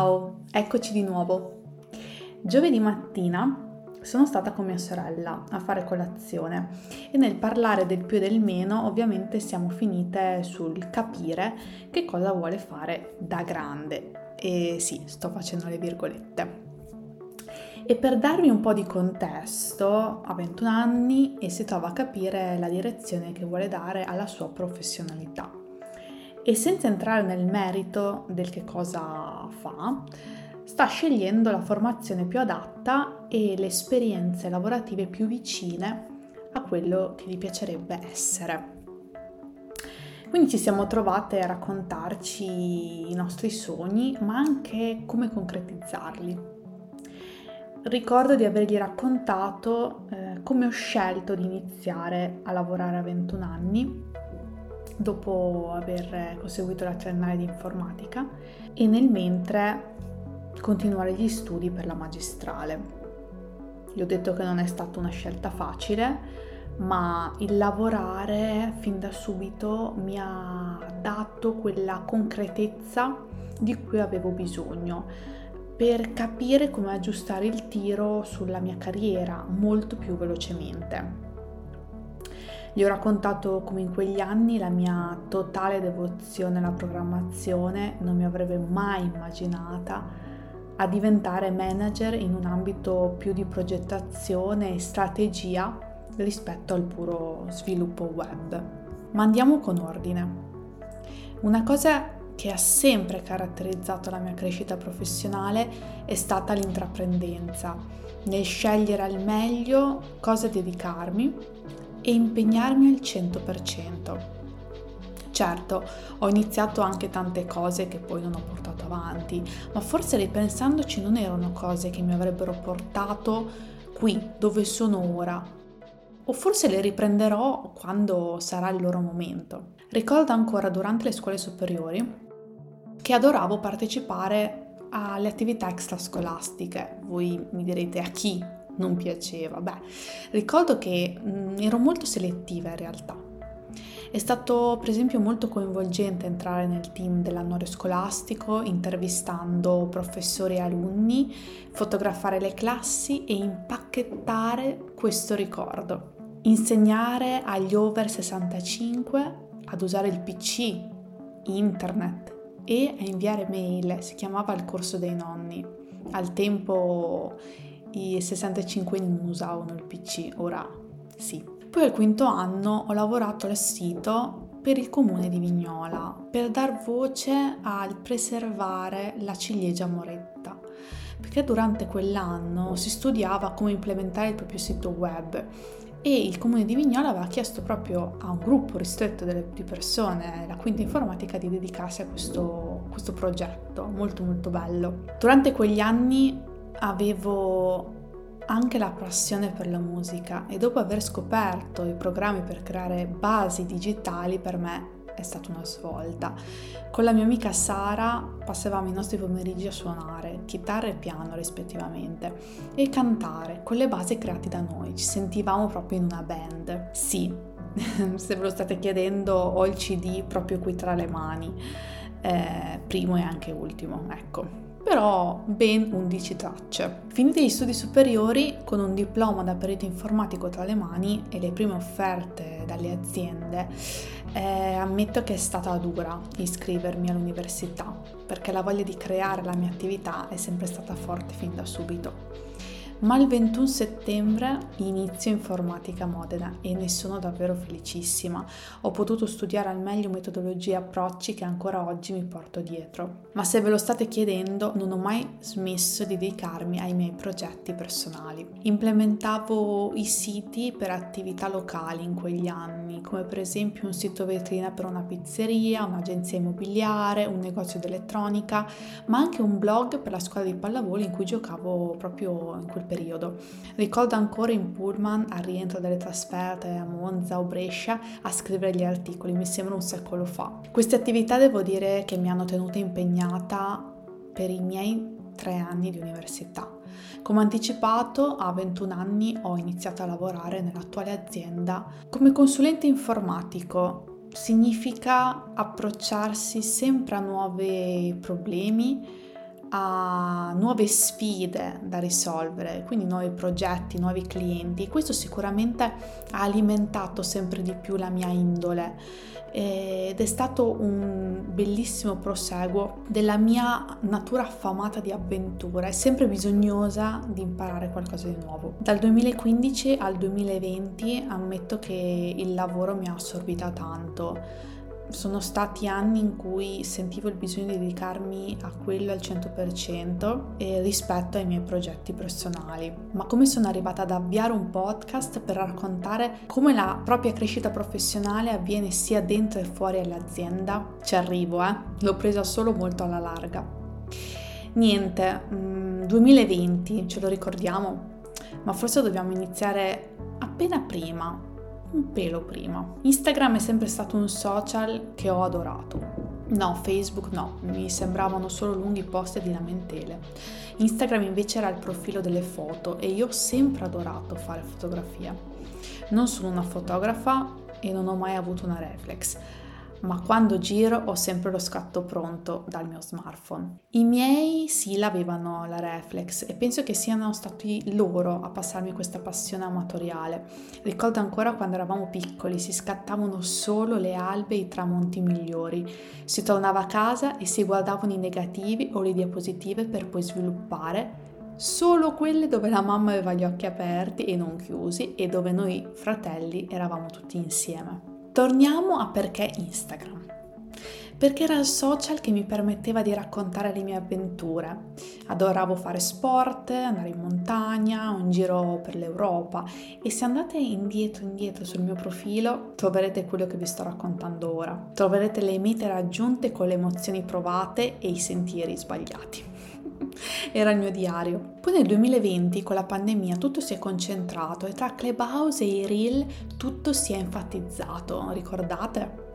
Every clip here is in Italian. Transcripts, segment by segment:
Ciao, eccoci di nuovo. Giovedì mattina sono stata con mia sorella a fare colazione e nel parlare del più e del meno ovviamente siamo finite sul capire che cosa vuole fare da grande. E sì, sto facendo le virgolette. E per darvi un po' di contesto, ha 21 anni e si trova a capire la direzione che vuole dare alla sua professionalità e senza entrare nel merito del che cosa fa, sta scegliendo la formazione più adatta e le esperienze lavorative più vicine a quello che gli piacerebbe essere. Quindi ci siamo trovate a raccontarci i nostri sogni, ma anche come concretizzarli. Ricordo di avergli raccontato eh, come ho scelto di iniziare a lavorare a 21 anni dopo aver conseguito la triennale di informatica e nel mentre continuare gli studi per la magistrale. Gli ho detto che non è stata una scelta facile, ma il lavorare fin da subito mi ha dato quella concretezza di cui avevo bisogno per capire come aggiustare il tiro sulla mia carriera molto più velocemente. Gli ho raccontato come in quegli anni la mia totale devozione alla programmazione non mi avrebbe mai immaginata a diventare manager in un ambito più di progettazione e strategia rispetto al puro sviluppo web. Ma andiamo con ordine. Una cosa che ha sempre caratterizzato la mia crescita professionale è stata l'intraprendenza, nel scegliere al meglio cosa dedicarmi e impegnarmi al 100%. Certo, ho iniziato anche tante cose che poi non ho portato avanti, ma forse ripensandoci non erano cose che mi avrebbero portato qui, dove sono ora. O forse le riprenderò quando sarà il loro momento. Ricordo ancora durante le scuole superiori che adoravo partecipare alle attività extrascolastiche. Voi mi direte a chi non piaceva. Beh, ricordo che mh, mm, ero molto selettiva in realtà. È stato per esempio molto coinvolgente entrare nel team dell'annuario scolastico, intervistando professori e alunni, fotografare le classi e impacchettare questo ricordo. Insegnare agli over 65 ad usare il PC, internet e a inviare mail, si chiamava il corso dei nonni. Al tempo i 65 non usavano il PC, ora sì. Poi al quinto anno ho lavorato al sito per il comune di Vignola per dar voce al preservare la ciliegia moretta perché durante quell'anno si studiava come implementare il proprio sito web e il comune di Vignola aveva chiesto proprio a un gruppo ristretto di persone, la quinta informatica, di dedicarsi a questo, questo progetto molto molto bello. Durante quegli anni avevo anche la passione per la musica e dopo aver scoperto i programmi per creare basi digitali per me è stata una svolta. Con la mia amica Sara passavamo i nostri pomeriggi a suonare chitarra e piano rispettivamente e cantare con le basi create da noi. Ci sentivamo proprio in una band. Sì, se ve lo state chiedendo ho il CD proprio qui tra le mani, eh, primo e anche ultimo, ecco però ben 11 tracce. Finiti gli studi superiori, con un diploma da perito informatico tra le mani e le prime offerte dalle aziende, eh, ammetto che è stata dura iscrivermi all'università, perché la voglia di creare la mia attività è sempre stata forte fin da subito ma il 21 settembre inizio informatica a Modena e ne sono davvero felicissima. Ho potuto studiare al meglio metodologie e approcci che ancora oggi mi porto dietro. Ma se ve lo state chiedendo, non ho mai smesso di dedicarmi ai miei progetti personali. Implementavo i siti per attività locali in quegli anni, come per esempio un sito vetrina per una pizzeria, un'agenzia immobiliare, un negozio di elettronica, ma anche un blog per la scuola di pallavolo in cui giocavo proprio in quel periodo. Ricordo ancora in pullman al rientro delle trasferte a Monza o Brescia a scrivere gli articoli, mi sembra un secolo fa. Queste attività devo dire che mi hanno tenuta impegnata per i miei tre anni di università. Come anticipato, a 21 anni ho iniziato a lavorare nell'attuale azienda come consulente informatico. Significa approcciarsi sempre a nuovi problemi, a nuove sfide da risolvere, quindi nuovi progetti, nuovi clienti. Questo sicuramente ha alimentato sempre di più la mia indole ed è stato un bellissimo proseguo della mia natura affamata di avventura e sempre bisognosa di imparare qualcosa di nuovo. Dal 2015 al 2020 ammetto che il lavoro mi ha assorbita tanto sono stati anni in cui sentivo il bisogno di dedicarmi a quello al 100% rispetto ai miei progetti personali. Ma come sono arrivata ad avviare un podcast per raccontare come la propria crescita professionale avviene sia dentro e fuori all'azienda? Ci arrivo, eh? L'ho presa solo molto alla larga. Niente, 2020, mm, ce lo ricordiamo? Ma forse dobbiamo iniziare appena prima, un pelo prima. Instagram è sempre stato un social che ho adorato. No, Facebook no, mi sembravano solo lunghi post di lamentele. Instagram invece era il profilo delle foto e io ho sempre adorato fare fotografia. Non sono una fotografa e non ho mai avuto una reflex, ma quando giro ho sempre lo scatto pronto dal mio smartphone. I miei sì l'avevano la reflex e penso che siano stati loro a passarmi questa passione amatoriale. Ricordo ancora quando eravamo piccoli, si scattavano solo le albe e i tramonti migliori. Si tornava a casa e si guardavano i negativi o le diapositive per poi sviluppare solo quelle dove la mamma aveva gli occhi aperti e non chiusi e dove noi fratelli eravamo tutti insieme. Torniamo a perché Instagram. Perché era il social che mi permetteva di raccontare le mie avventure. Adoravo fare sport, andare in montagna, un giro per l'Europa e se andate indietro indietro sul mio profilo troverete quello che vi sto raccontando ora. Troverete le mete raggiunte con le emozioni provate e i sentieri sbagliati. Era il mio diario. Poi nel 2020 con la pandemia tutto si è concentrato e tra Clubhouse e i reel tutto si è enfatizzato, ricordate?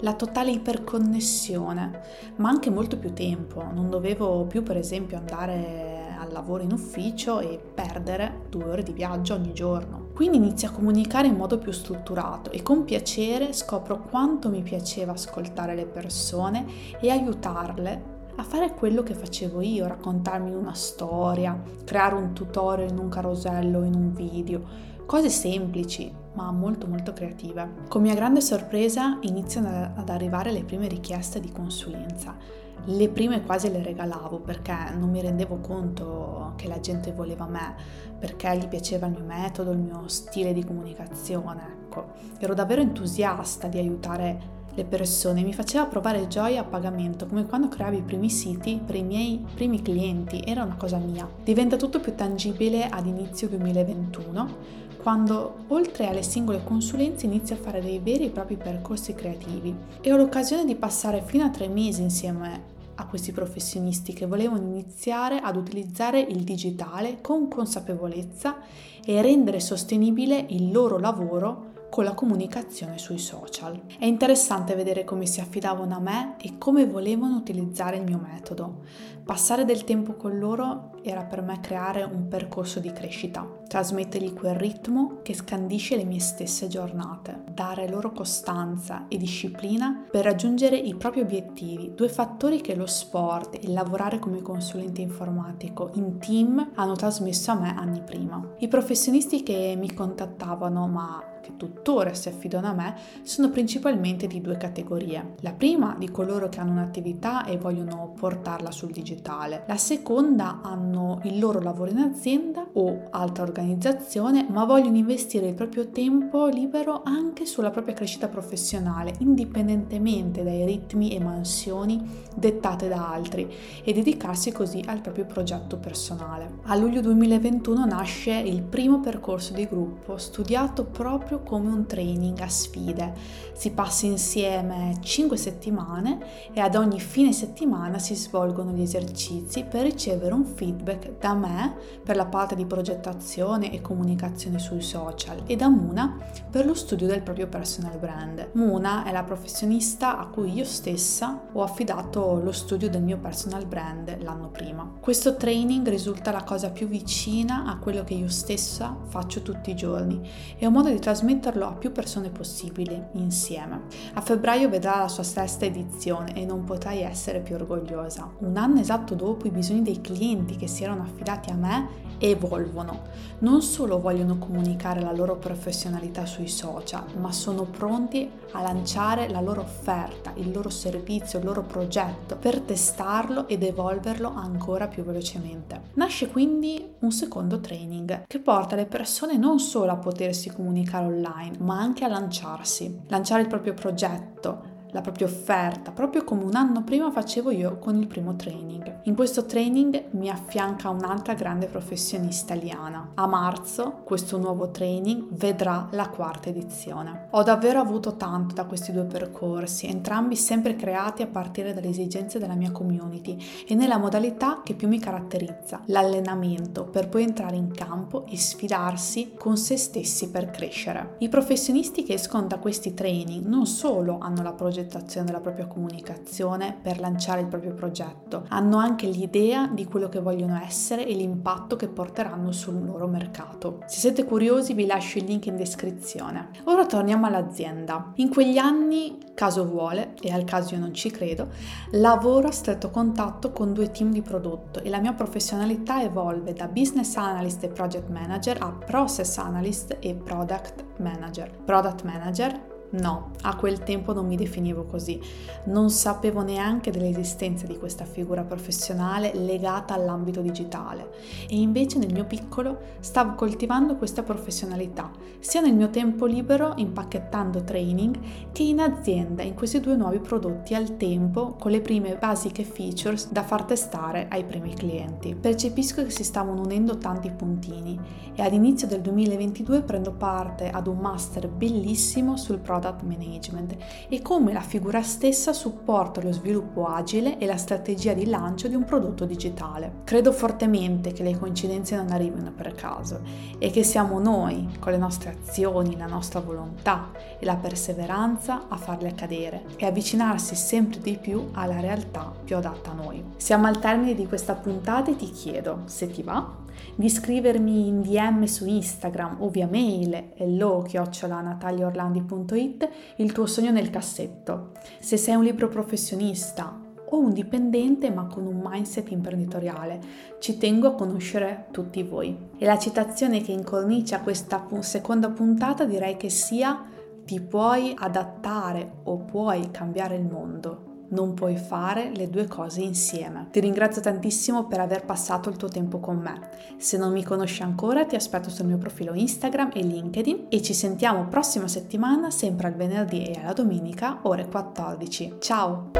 La totale iperconnessione, ma anche molto più tempo. Non dovevo più per esempio andare al lavoro in ufficio e perdere due ore di viaggio ogni giorno. Quindi inizio a comunicare in modo più strutturato e con piacere scopro quanto mi piaceva ascoltare le persone e aiutarle a fare quello che facevo io, raccontarmi una storia, creare un tutorial in un carosello, in un video, cose semplici ma molto molto creative. Con mia grande sorpresa iniziano ad arrivare le prime richieste di consulenza. Le prime quasi le regalavo perché non mi rendevo conto che la gente voleva me, perché gli piaceva il mio metodo, il mio stile di comunicazione. Ecco, ero davvero entusiasta di aiutare le persone, mi faceva provare gioia a pagamento, come quando creavo i primi siti per i miei primi clienti, era una cosa mia. Diventa tutto più tangibile ad inizio 2021, quando oltre alle singole consulenze inizio a fare dei veri e propri percorsi creativi e ho l'occasione di passare fino a tre mesi insieme a questi professionisti che volevano iniziare ad utilizzare il digitale con consapevolezza e rendere sostenibile il loro lavoro con la comunicazione sui social. È interessante vedere come si affidavano a me e come volevano utilizzare il mio metodo. Passare del tempo con loro era per me creare un percorso di crescita, trasmettergli quel ritmo che scandisce le mie stesse giornate, dare loro costanza e disciplina per raggiungere i propri obiettivi, due fattori che lo sport e lavorare come consulente informatico in team hanno trasmesso a me anni prima. I professionisti che mi contattavano, ma che tuttora si affidano a me sono principalmente di due categorie. La prima di coloro che hanno un'attività e vogliono portarla sul digitale. La seconda hanno il loro lavoro in azienda o altra organizzazione ma vogliono investire il proprio tempo libero anche sulla propria crescita professionale indipendentemente dai ritmi e mansioni dettate da altri e dedicarsi così al proprio progetto personale. A luglio 2021 nasce il primo percorso di gruppo studiato proprio come un training a sfide. Si passa insieme 5 settimane e ad ogni fine settimana si svolgono gli esercizi per ricevere un feedback da me per la parte di progettazione e comunicazione sui social e da Muna per lo studio del proprio personal brand. Muna è la professionista a cui io stessa ho affidato lo studio del mio personal brand l'anno prima. Questo training risulta la cosa più vicina a quello che io stessa faccio tutti i giorni. È un modo di trasmettere trasmetterlo a più persone possibili insieme. A febbraio vedrà la sua sesta edizione e non potrai essere più orgogliosa. Un anno esatto dopo i bisogni dei clienti che si erano affidati a me evolvono. Non solo vogliono comunicare la loro professionalità sui social, ma sono pronti a lanciare la loro offerta, il loro servizio, il loro progetto per testarlo ed evolverlo ancora più velocemente. Nasce quindi un secondo training che porta le persone non solo a potersi comunicare online, ma anche a lanciarsi, lanciare il proprio progetto, la propria offerta, proprio come un anno prima facevo io con il primo training. In questo training mi affianca un'altra grande professionista italiana. A marzo questo nuovo training vedrà la quarta edizione. Ho davvero avuto tanto da questi due percorsi, entrambi sempre creati a partire dalle esigenze della mia community e nella modalità che più mi caratterizza, l'allenamento, per poi entrare in campo e sfidarsi con se stessi per crescere. I professionisti che escono da questi training non solo hanno la progettazione progettazione della propria comunicazione per lanciare il proprio progetto. Hanno anche l'idea di quello che vogliono essere e l'impatto che porteranno sul loro mercato. Se siete curiosi vi lascio il link in descrizione. Ora torniamo all'azienda. In quegli anni, caso vuole, e al caso io non ci credo, lavoro a stretto contatto con due team di prodotto e la mia professionalità evolve da business analyst e project manager a process analyst e product manager. Product manager No, a quel tempo non mi definivo così, non sapevo neanche dell'esistenza di questa figura professionale legata all'ambito digitale e invece nel mio piccolo stavo coltivando questa professionalità, sia nel mio tempo libero impacchettando training che in azienda in questi due nuovi prodotti al tempo con le prime basiche features da far testare ai primi clienti. Percepisco che si stavano unendo tanti puntini e ad inizio del 2022 prendo parte ad un master bellissimo sul product product management e come la figura stessa supporta lo sviluppo agile e la strategia di lancio di un prodotto digitale. Credo fortemente che le coincidenze non arrivino per caso e che siamo noi, con le nostre azioni, la nostra volontà e la perseveranza a farle accadere e avvicinarsi sempre di più alla realtà più adatta a noi. Siamo al termine di questa puntata e ti chiedo, se ti va, di scrivermi in DM su Instagram o via mail hello-nataliaorlandi.it il tuo sogno nel cassetto. Se sei un libro professionista o un dipendente ma con un mindset imprenditoriale. Ci tengo a conoscere tutti voi. E la citazione che incornicia questa seconda puntata direi che sia ti puoi adattare o puoi cambiare il mondo non puoi fare le due cose insieme. Ti ringrazio tantissimo per aver passato il tuo tempo con me. Se non mi conosci ancora ti aspetto sul mio profilo Instagram e LinkedIn e ci sentiamo prossima settimana sempre al venerdì e alla domenica ore 14. Ciao!